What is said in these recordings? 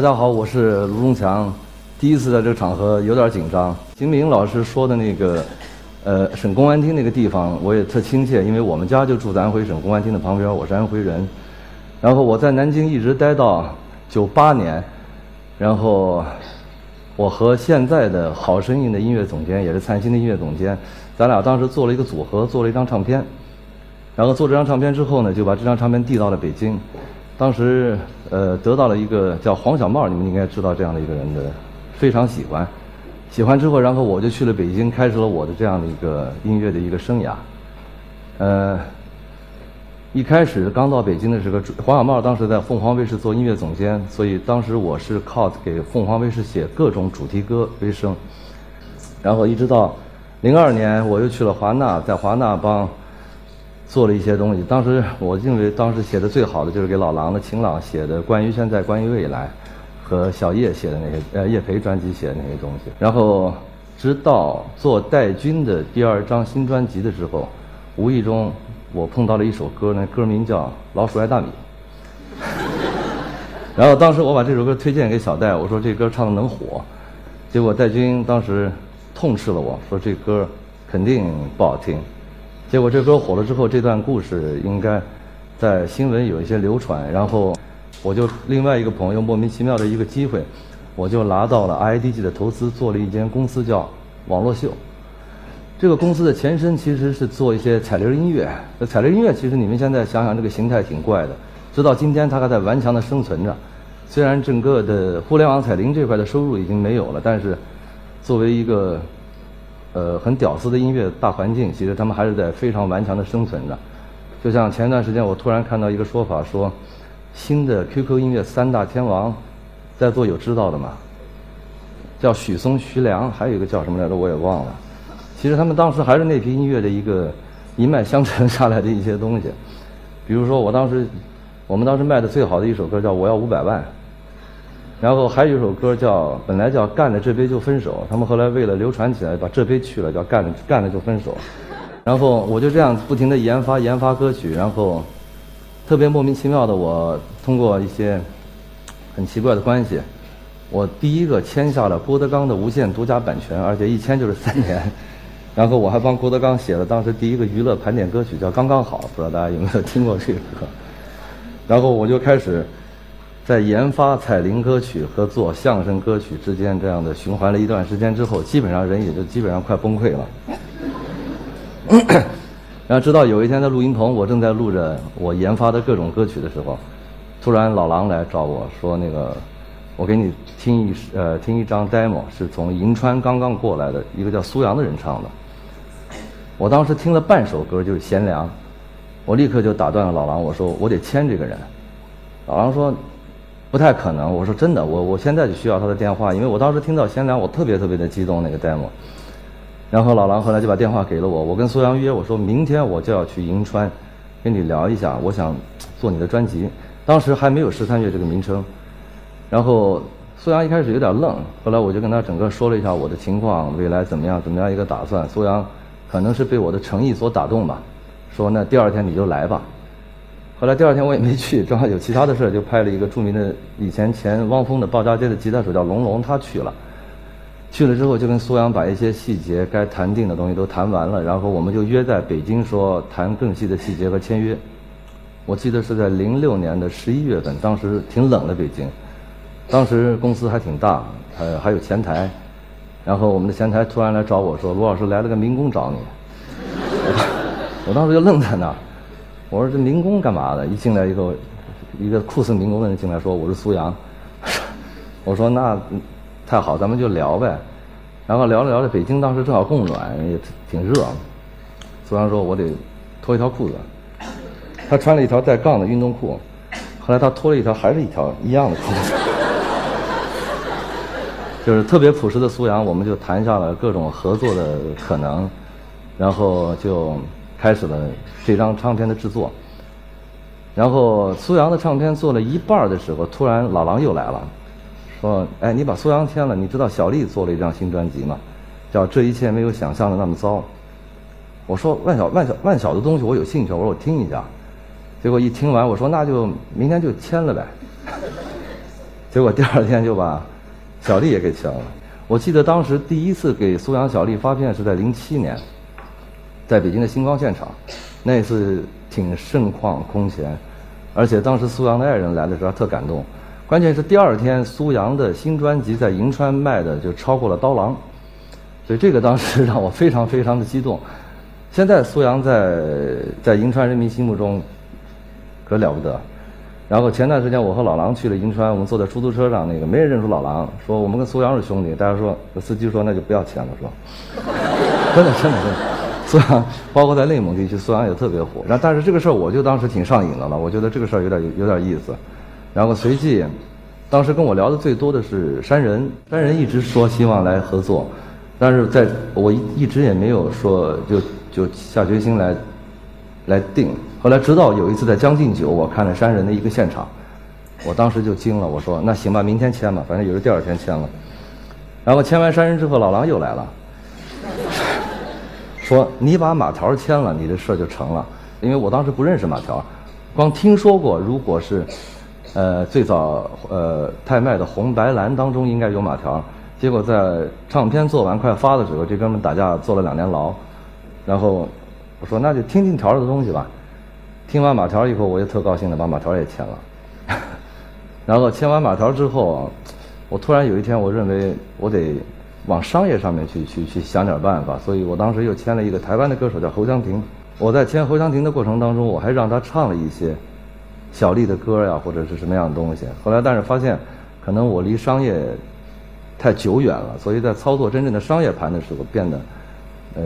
大家好，我是卢中强。第一次在这个场合有点紧张。金明老师说的那个，呃，省公安厅那个地方，我也特亲切，因为我们家就住在安徽省公安厅的旁边，我是安徽人。然后我在南京一直待到九八年，然后我和现在的好声音的音乐总监，也是灿星的音乐总监，咱俩当时做了一个组合，做了一张唱片。然后做这张唱片之后呢，就把这张唱片递到了北京。当时呃得到了一个叫黄小茂，你们应该知道这样的一个人的，非常喜欢。喜欢之后，然后我就去了北京，开始了我的这样的一个音乐的一个生涯。呃，一开始刚到北京的时候，黄小茂当时在凤凰卫视做音乐总监，所以当时我是靠给凤凰卫视写各种主题歌为生。然后一直到零二年，我又去了华纳，在华纳帮。做了一些东西，当时我认为当时写的最好的就是给老狼的晴朗写的关于现在关于未来，和小叶写的那些呃叶培专辑写的那些东西。然后直到做戴军的第二张新专辑的时候，无意中我碰到了一首歌，那歌名叫《老鼠爱大米》。然后当时我把这首歌推荐给小戴，我说这歌唱的能火，结果戴军当时痛斥了我说这歌肯定不好听。结果这歌火了之后，这段故事应该在新闻有一些流传。然后我就另外一个朋友莫名其妙的一个机会，我就拿到了 IDG 的投资，做了一间公司叫网络秀。这个公司的前身其实是做一些彩铃音乐。彩铃音乐其实你们现在想想，这个形态挺怪的。直到今天，它还在顽强的生存着。虽然整个的互联网彩铃这块的收入已经没有了，但是作为一个。呃，很屌丝的音乐大环境，其实他们还是在非常顽强的生存着。就像前段时间，我突然看到一个说法，说新的 QQ 音乐三大天王，在座有知道的吗？叫许嵩、徐良，还有一个叫什么来着，我也忘了。其实他们当时还是那批音乐的一个一脉相承下来的一些东西。比如说，我当时我们当时卖的最好的一首歌叫《我要五百万》。然后还有一首歌叫本来叫干了这杯就分手，他们后来为了流传起来，把这杯去了，叫干了干了就分手。然后我就这样不停的研发研发歌曲，然后特别莫名其妙的，我通过一些很奇怪的关系，我第一个签下了郭德纲的无限独家版权，而且一签就是三年。然后我还帮郭德纲写了当时第一个娱乐盘点歌曲，叫《刚刚好》，不知道大家有没有听过这个歌。然后我就开始。在研发彩铃歌曲和做相声歌曲之间这样的循环了一段时间之后，基本上人也就基本上快崩溃了。然后直到有一天在录音棚，我正在录着我研发的各种歌曲的时候，突然老狼来找我说：“那个，我给你听一呃听一张 demo，是从银川刚刚过来的一个叫苏阳的人唱的。”我当时听了半首歌就是贤良，我立刻就打断了老狼，我说：“我得签这个人。”老狼说。不太可能，我说真的，我我现在就需要他的电话，因为我当时听到贤良，我特别特别的激动那个 demo。然后老狼后来就把电话给了我，我跟苏阳约，我说明天我就要去银川，跟你聊一下，我想做你的专辑。当时还没有十三月这个名称。然后苏阳一开始有点愣，后来我就跟他整个说了一下我的情况，未来怎么样怎么样一个打算。苏阳可能是被我的诚意所打动吧，说那第二天你就来吧。后来第二天我也没去，正好有其他的事就派了一个著名的以前前汪峰的鲍家街的吉他手叫龙龙，他去了。去了之后就跟苏阳把一些细节该谈定的东西都谈完了，然后我们就约在北京说谈更细的细节和签约。我记得是在零六年的十一月份，当时挺冷的北京，当时公司还挺大，还还有前台，然后我们的前台突然来找我说：“罗老师来了个民工找你。”我当时就愣在那儿。我说这民工干嘛的？一进来以后，一个酷似民工的人进来说：“我是苏阳。”我说那太好，咱们就聊呗。然后聊着聊着，北京当时正好供暖，也挺热。苏阳说：“我得脱一条裤子。”他穿了一条带杠的运动裤，后来他脱了一条还是一条一样的裤子。就是特别朴实的苏阳，我们就谈下了各种合作的可能，然后就。开始了这张唱片的制作，然后苏阳的唱片做了一半的时候，突然老狼又来了，说：“哎，你把苏阳签了，你知道小丽做了一张新专辑吗？叫《这一切没有想象的那么糟》。”我说：“万小万小万小的东西，我有兴趣。”我说：“我听一下。”结果一听完，我说：“那就明天就签了呗。”结果第二天就把小丽也给签了。我记得当时第一次给苏阳、小丽发片是在零七年，在北京的星光现场，那一次挺盛况空前，而且当时苏阳的爱人来的时候特感动。关键是第二天苏阳的新专辑在银川卖的就超过了刀郎，所以这个当时 让我非常非常的激动。现在苏阳在在银川人民心目中可了不得。然后前段时间我和老狼去了银川，我们坐在出租车上，那个没人认出老狼，说我们跟苏阳是兄弟。大家说，司机说那就不要钱了，是吧？真的真的真的，苏阳包括在内蒙地区，苏阳也特别火。然后但是这个事儿我就当时挺上瘾的了，我觉得这个事儿有点有点意思。然后随即，当时跟我聊的最多的是山人，山人一直说希望来合作，但是在我一一直也没有说就就下决心来来定。后来直到有一次在《将进酒》，我看了山人的一个现场，我当时就惊了。我说：“那行吧，明天签吧，反正也是第二天签了。”然后签完山人之后，老狼又来了，说：“你把马条签了，你这事儿就成了。”因为我当时不认识马条，光听说过，如果是呃最早呃泰麦的红白蓝当中应该有马条，结果在唱片做完快发的时候，这哥们打架坐了两年牢。然后我说：“那就听听条的东西吧。”听完马条以后，我就特高兴的把马条也签了。然后签完马条之后，我突然有一天，我认为我得往商业上面去去去想点办法，所以我当时又签了一个台湾的歌手叫侯湘婷。我在签侯湘婷的过程当中，我还让她唱了一些小丽的歌呀，或者是什么样的东西。后来但是发现，可能我离商业太久远了，所以在操作真正的商业盘的时候，变得呃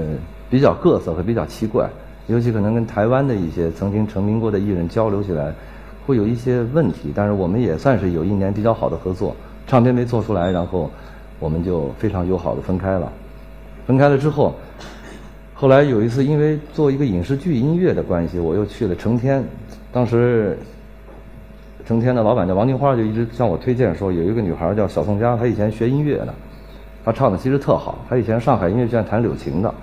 比较各色和比较奇怪。尤其可能跟台湾的一些曾经成名过的艺人交流起来，会有一些问题。但是我们也算是有一年比较好的合作，唱片没做出来，然后我们就非常友好的分开了。分开了之后，后来有一次因为做一个影视剧音乐的关系，我又去了成天。当时成天的老板叫王金花，就一直向我推荐说有一个女孩叫小宋佳，她以前学音乐的，她唱的其实特好。她以前上海音乐学院弹柳琴的，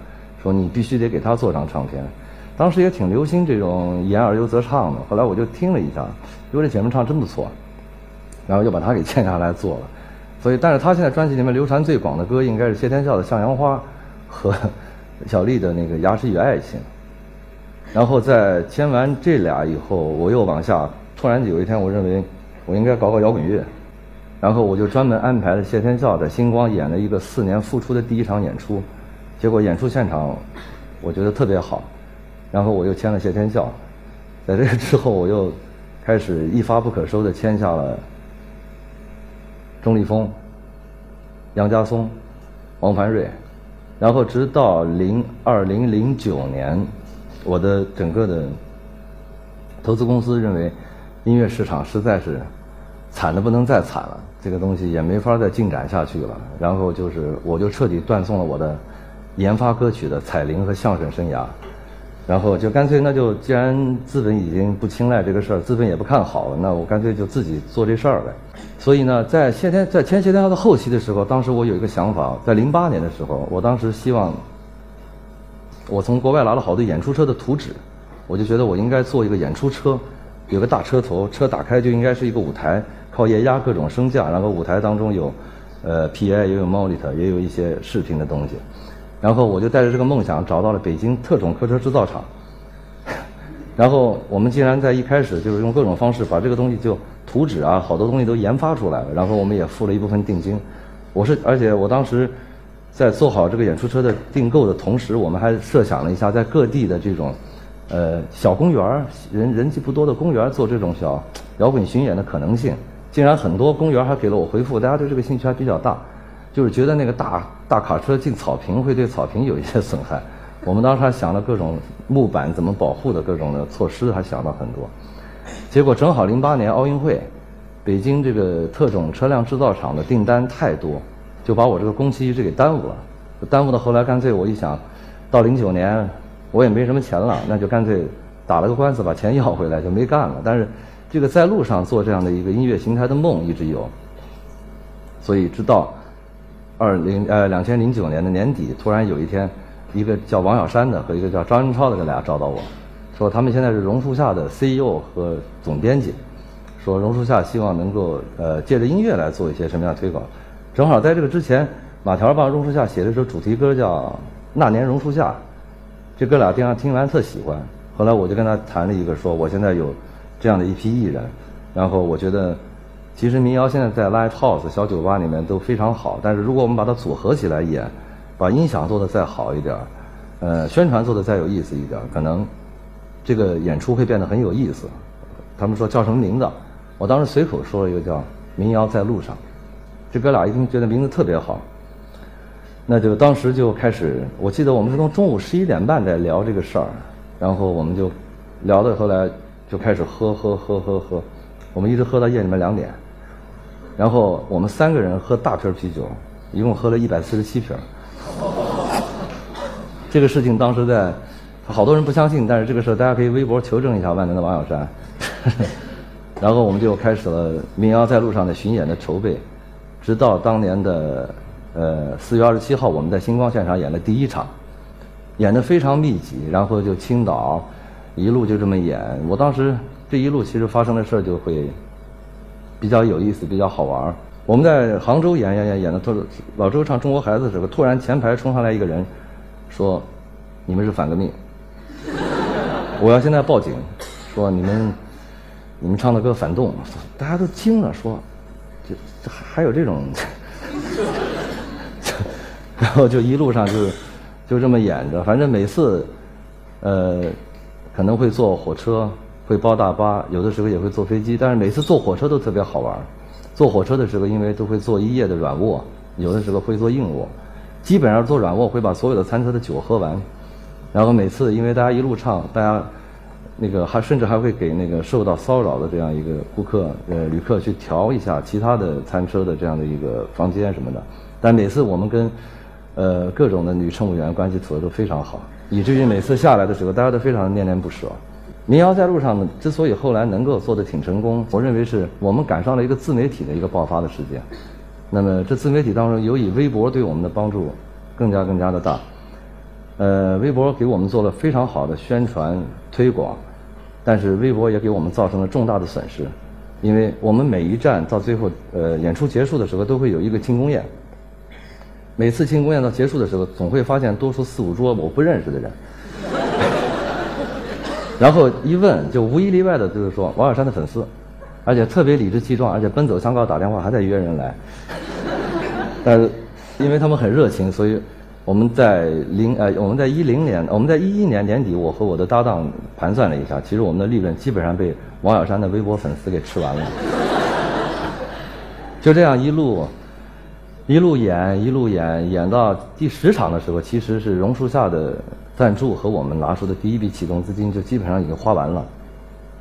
说你必须得给她做张唱片。当时也挺流行这种言而优则唱的，后来我就听了一下，因为这姐妹唱真不错，然后就把她给签下来做了。所以，但是他现在专辑里面流传最广的歌应该是谢天笑的《向阳花》和 小丽的那个《牙齿与爱情》。然后在签完这俩以后，我又往下，突然有一天我认为我应该搞搞摇滚乐，然后我就专门安排了谢天笑在星光演了一个四年复出的第一场演出，结果演出现场我觉得特别好。然后我又签了谢天笑，在这个之后，我又开始一发不可收的签下了钟立风、杨家松、王凡瑞，然后直到零二零零九年，我的整个的投资公司认为音乐市场实在是惨的不能再惨了，这个东西也没法再进展下去了，然后就是我就彻底断送了我的研发歌曲的彩铃和相声生涯。然后就干脆，那就既然资本已经不青睐这个事儿，资本也不看好了，那我干脆就自己做这事儿呗。所以呢，在谢天在签谢天笑的后期的时候，当时我有一个想法，在零八年的时候，我当时希望，我从国外拿了好多演出车的图纸，我就觉得我应该做一个演出车，有个大车头，车打开就应该是一个舞台，靠液压各种升降，然后舞台当中有，呃，PA 也有 monitor，也有一些视频的东西。然后我就带着这个梦想找到了北京特种客车制造厂，然后我们竟然在一开始就是用各种方式把这个东西就图纸啊好多东西都研发出来了，然后我们也付了一部分定金。我是而且我当时在做好这个演出车的订购的同时，我们还设想了一下在各地的这种呃小公园人人气不多的公园做这种小摇滚巡演的可能性。竟然很多公园还给了我回复，大家对这个兴趣还比较大。就是觉得那个大大卡车进草坪会对草坪有一些损害，我们当时还想了各种木板怎么保护的各种的措施，还想了很多。结果正好零八年奥运会，北京这个特种车辆制造厂的订单太多，就把我这个工期一直给耽误了。耽误到后来，干脆我一想，到零九年我也没什么钱了，那就干脆打了个官司把钱要回来，就没干了。但是这个在路上做这样的一个音乐形态的梦一直有，所以直到。二零呃两千零九年的年底，突然有一天，一个叫王小山的和一个叫张仁超的，这俩找到我，说他们现在是榕树下的 CEO 和总编辑，说榕树下希望能够呃借着音乐来做一些什么样的推广。正好在这个之前，马条帮榕树下写了一首主题歌叫《那年榕树下》，这哥俩听听完特喜欢。后来我就跟他谈了一个，说我现在有这样的一批艺人，然后我觉得其实民谣现在在 live house 小酒吧里面都非常好，但是如果我们把它组合起来演，把音响做得再好一点，呃，宣传做得再有意思一点，可能这个演出会变得很有意思。他们说叫什么名字？我当时随口说了一个叫《民谣在路上》，这哥俩一听觉得名字特别好，那就当时就开始。我记得我们是从中午十一点半在聊这个事儿，然后我们就聊到后来就开始喝喝喝喝喝，我们一直喝到夜里面两点，然后我们三个人喝大瓶啤酒，一共喝了一百四十七瓶。这个事情当时在，好多人不相信，但是这个事儿大家可以微博求证一下万能的王小山。然后我们就开始了《民谣在路上》的巡演的筹备，直到当年的呃四月二十七号，我们在星光现场演了第一场，演的非常密集，然后就青岛，一路就这么演。我当时这一路其实发生的事儿就会比较有意思，比较好玩儿。我们在杭州演演演演的，突老周唱《中国孩子》的时候，突然前排冲上来一个人，说：“你们是反革命，我要现在报警，说你们。”你们唱的歌反动，大家都惊了，说，这这还有这种，然后就一路上就就这么演着，反正每次，呃，可能会坐火车，会包大巴，有的时候也会坐飞机，但是每次坐火车都特别好玩。坐火车的时候，因为都会坐一夜的软卧，有的时候会坐硬卧，基本上坐软卧会把所有的餐车的酒喝完，然后每次因为大家一路唱，大家。那个还甚至还会给那个受到骚扰的这样一个顾客呃旅客去调一下其他的餐车的这样的一个房间什么的，但每次我们跟呃各种的女乘务员关系处的都非常好，以至于每次下来的时候大家都非常的恋恋不舍。民谣在路上呢，之所以后来能够做得挺成功，我认为是我们赶上了一个自媒体的一个爆发的时间。那么这自媒体当中，尤以微博对我们的帮助更加更加的大。呃，微博给我们做了非常好的宣传推广，但是微博也给我们造成了重大的损失，因为我们每一站到最后，呃，演出结束的时候都会有一个庆功宴，每次庆功宴到结束的时候，总会发现多出四五桌我不认识的人，然后一问就无一例外的就是说王小山的粉丝，而且特别理直气壮，而且奔走相告打电话还在约人来，但 因为他们很热情，所以。我们在零呃，我们在一零年，我们在一一年年底，我和我的搭档盘算了一下，其实我们的利润基本上被王小山的微博粉丝给吃完了。就这样一路一路演，一路演，演到第十场的时候，其实是榕树下的赞助和我们拿出的第一笔启动资金就基本上已经花完了。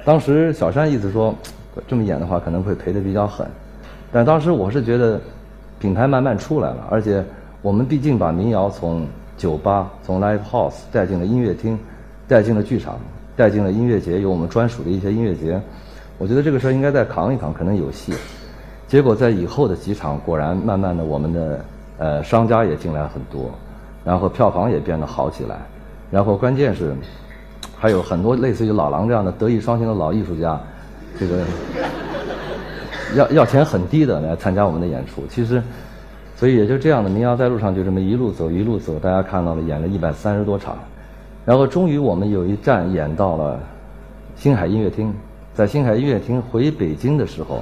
当时小山意思说，这么演的话可能会赔的比较狠，但当时我是觉得品牌慢慢出来了，而且。我们毕竟把民谣从酒吧、从 live house 带进了音乐厅，带进了剧场，带进了音乐节，有我们专属的一些音乐节。我觉得这个事儿应该再扛一扛，可能有戏。结果在以后的几场，果然慢慢的，我们的呃商家也进来很多，然后票房也变得好起来，然后关键是还有很多类似于老狼这样的德艺双馨的老艺术家，这个要要钱很低的来参加我们的演出。其实。所以也就这样的，民谣在路上就这么一路走一路走，大家看到了演了一百三十多场，然后终于我们有一站演到了星海音乐厅，在星海音乐厅回北京的时候，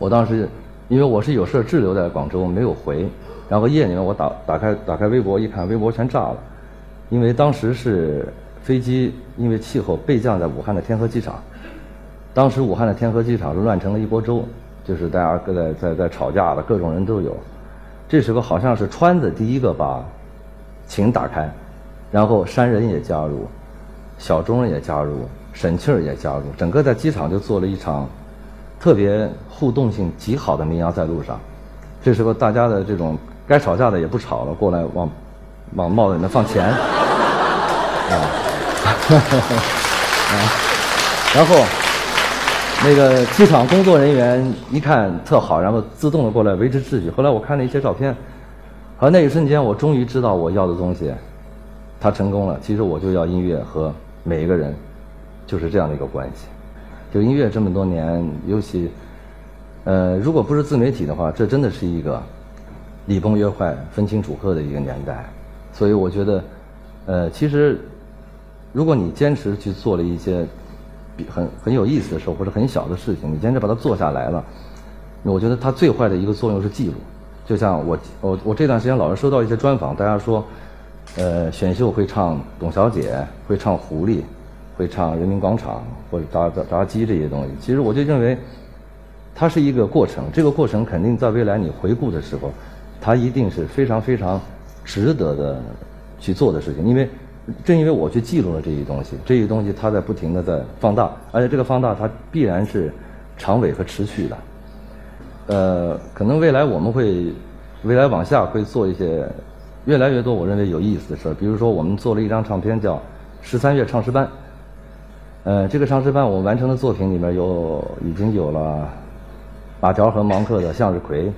我当时因为我是有事滞留在广州没有回，然后夜里面我打打开打开微博一看，微博全炸了，因为当时是飞机因为气候备降在武汉的天河机场，当时武汉的天河机场是乱成了一锅粥。就是大家各在在在吵架的各种人都有，这时候好像是川子第一个把琴打开，然后山人也加入，小钟也加入，沈庆也加入，整个在机场就做了一场特别互动性极好的民谣在路上。这时候大家的这种该吵架的也不吵了，过来往往帽子里面放钱，啊，然后。那个机场工作人员一看特好，然后自动的过来维持秩序。后来我看了一些照片，和那一瞬间，我终于知道我要的东西，他成功了。其实我就要音乐和每一个人，就是这样的一个关系。就音乐这么多年，尤其，呃，如果不是自媒体的话，这真的是一个礼崩乐坏、分清主客的一个年代。所以我觉得，呃，其实如果你坚持去做了一些很很有意思的事或者很小的事情，你坚持把它做下来了，我觉得它最坏的一个作用是记录。就像我我我这段时间老是收到一些专访，大家说，呃，选秀会唱《董小姐》，会唱《狐狸》。会唱《人民广场》或者炸炸炸鸡这些东西，其实我就认为，它是一个过程。这个过程肯定在未来你回顾的时候，它一定是非常非常值得的去做的事情。因为正因为我去记录了这些东西，这些东西它在不停的在放大，而且这个放大它必然是长尾和持续的。呃，可能未来我们会未来往下会做一些越来越多我认为有意思的事儿，比如说我们做了一张唱片叫《十三月唱诗班》。呃，这个唱诗班我完成的作品里面有已经有了马条和芒克的向日葵，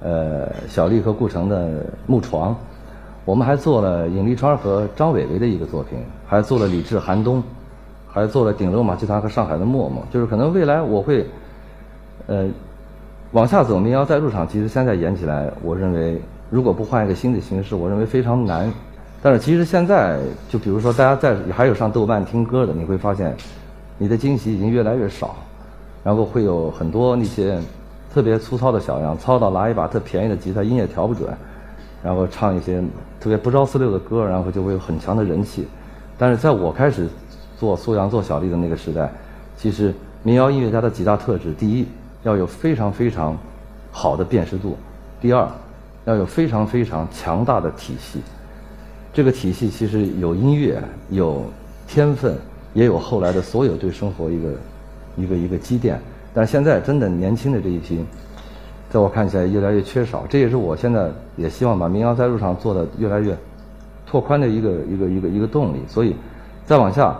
呃，小丽和顾城的木床，我们还做了尹立川和张伟伟的一个作品，还做了李志寒冬，还做了顶楼马戏团和上海的默默。就是可能未来我会呃往下走，民谣再入场，其实现在演起来，我认为如果不换一个新的形式，我认为非常难。但是其实现在，就比如说大家在还有上豆瓣听歌的，你会发现，你的惊喜已经越来越少，然后会有很多那些特别粗糙的小样，糙到拿一把特便宜的吉他，音也调不准，然后唱一些特别不着四六的歌，然后就会有很强的人气。但是在我开始做苏阳做小丽的那个时代，其实民谣音乐家的几大特质：第一，要有非常非常好的辨识度；第二，要有非常非常强大的体系。这个体系其实有音乐，有天分，也有后来的所有对生活一个一个一个积淀。但现在真的年轻的这一批，在我看起来越来越缺少。这也是我现在也希望把民谣在路上做的越来越拓宽的一个一个一个一个动力。所以再往下，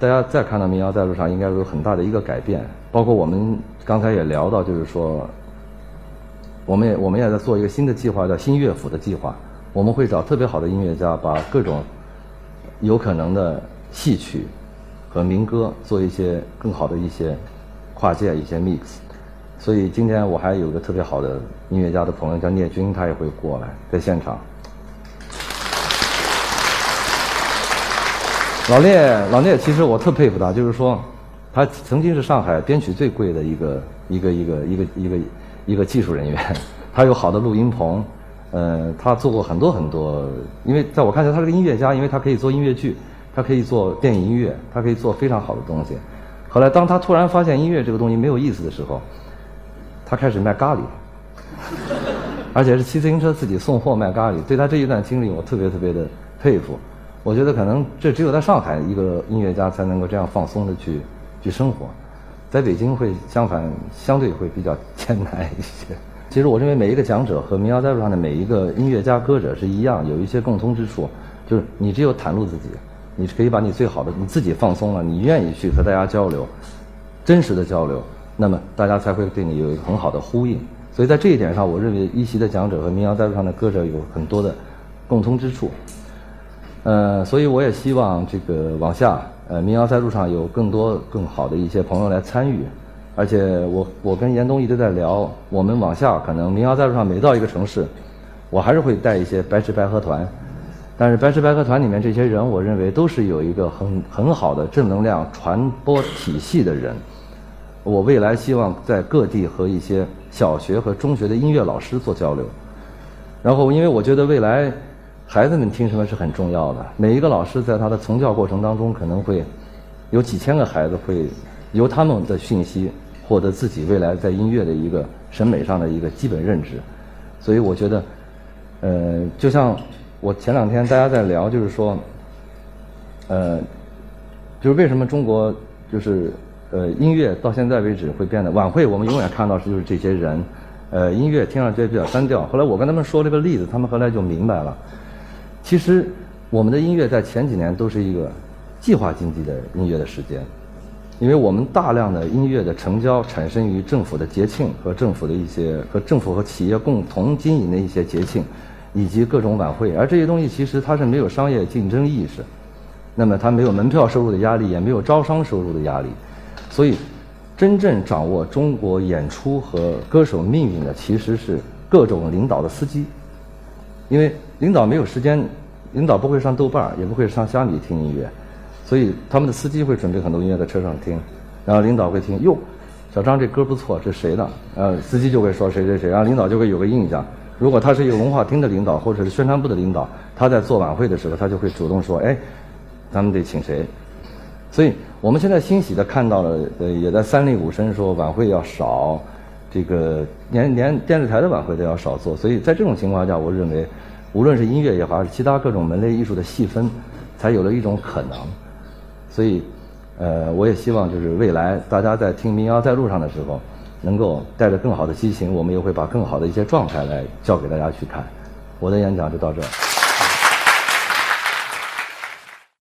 大家再看到民谣在路上，应该有很大的一个改变。包括我们刚才也聊到，就是说，我们也我们也在做一个新的计划，叫新乐府的计划。我们会找特别好的音乐家，把各种有可能的戏曲和民歌做一些更好的一些跨界一些 mix。所以今天我还有个特别好的音乐家的朋友叫聂军，他也会过来在现场。老聂，老聂，其实我特佩服他，就是说他曾经是上海编曲最贵的一个一个一个一个一个一个技术人员，他有好的录音棚。呃，他做过很多很多，因为在我看来，他是个音乐家，因为他可以做音乐剧，他可以做电影音乐，他可以做非常好的东西。后来，当他突然发现音乐这个东西没有意思的时候，他开始卖咖喱，而且是骑自行车自己送货卖咖喱。对他这一段经历，我特别特别的佩服。我觉得可能这只有在上海一个音乐家才能够这样放松的去去生活，在北京会相反相对会比较艰难一些。其实我认为每一个讲者和民谣在路上的每一个音乐家、歌者是一样，有一些共通之处，就是你只有袒露自己，你可以把你最好的你自己放松了，你愿意去和大家交流，真实的交流，那么大家才会对你有一个很好的呼应。所以在这一点上，我认为一席的讲者和民谣在路上的歌者有很多的共通之处。呃，所以我也希望这个往下，呃，民谣在路上有更多更好的一些朋友来参与。而且我我跟严冬一直在聊，我们往下可能民谣在路上每到一个城市，我还是会带一些白吃白喝团，但是白吃白喝团里面这些人，我认为都是有一个很很好的正能量传播体系的人。我未来希望在各地和一些小学和中学的音乐老师做交流，然后因为我觉得未来孩子们听什么是很重要的，每一个老师在他的从教过程当中可能会有几千个孩子会由他们的讯息。获得自己未来在音乐的一个审美上的一个基本认知，所以我觉得，呃，就像我前两天大家在聊，就是说，呃，就是为什么中国就是呃音乐到现在为止会变得晚会，我们永远看到是就是这些人，呃，音乐听上去比较单调。后来我跟他们说了个例子，他们后来就明白了，其实我们的音乐在前几年都是一个计划经济的音乐的时间。因为我们大量的音乐的成交产生于政府的节庆和政府的一些和政府和企业共同经营的一些节庆，以及各种晚会，而这些东西其实它是没有商业竞争意识，那么它没有门票收入的压力，也没有招商收入的压力，所以真正掌握中国演出和歌手命运的，其实是各种领导的司机，因为领导没有时间，领导不会上豆瓣儿，也不会上虾米听音乐，所以他们的司机会准备很多音乐在车上听，然后领导会听，哟，小张这歌不错，这谁的？呃，司机就会说谁谁谁，然后领导就会有个印象。如果他是一个文化厅的领导或者是宣传部的领导，他在做晚会的时候，他就会主动说，哎，咱们得请谁？所以我们现在欣喜的看到了，呃，也在三令五申说晚会要少，这个连连电视台的晚会都要少做。所以在这种情况下，我认为，无论是音乐也好，还是其他各种门类艺术的细分，才有了一种可能。所以，呃，我也希望就是未来大家在听民谣在路上的时候，能够带着更好的激情，我们也会把更好的一些状态来教给大家去看。我的演讲就到这儿。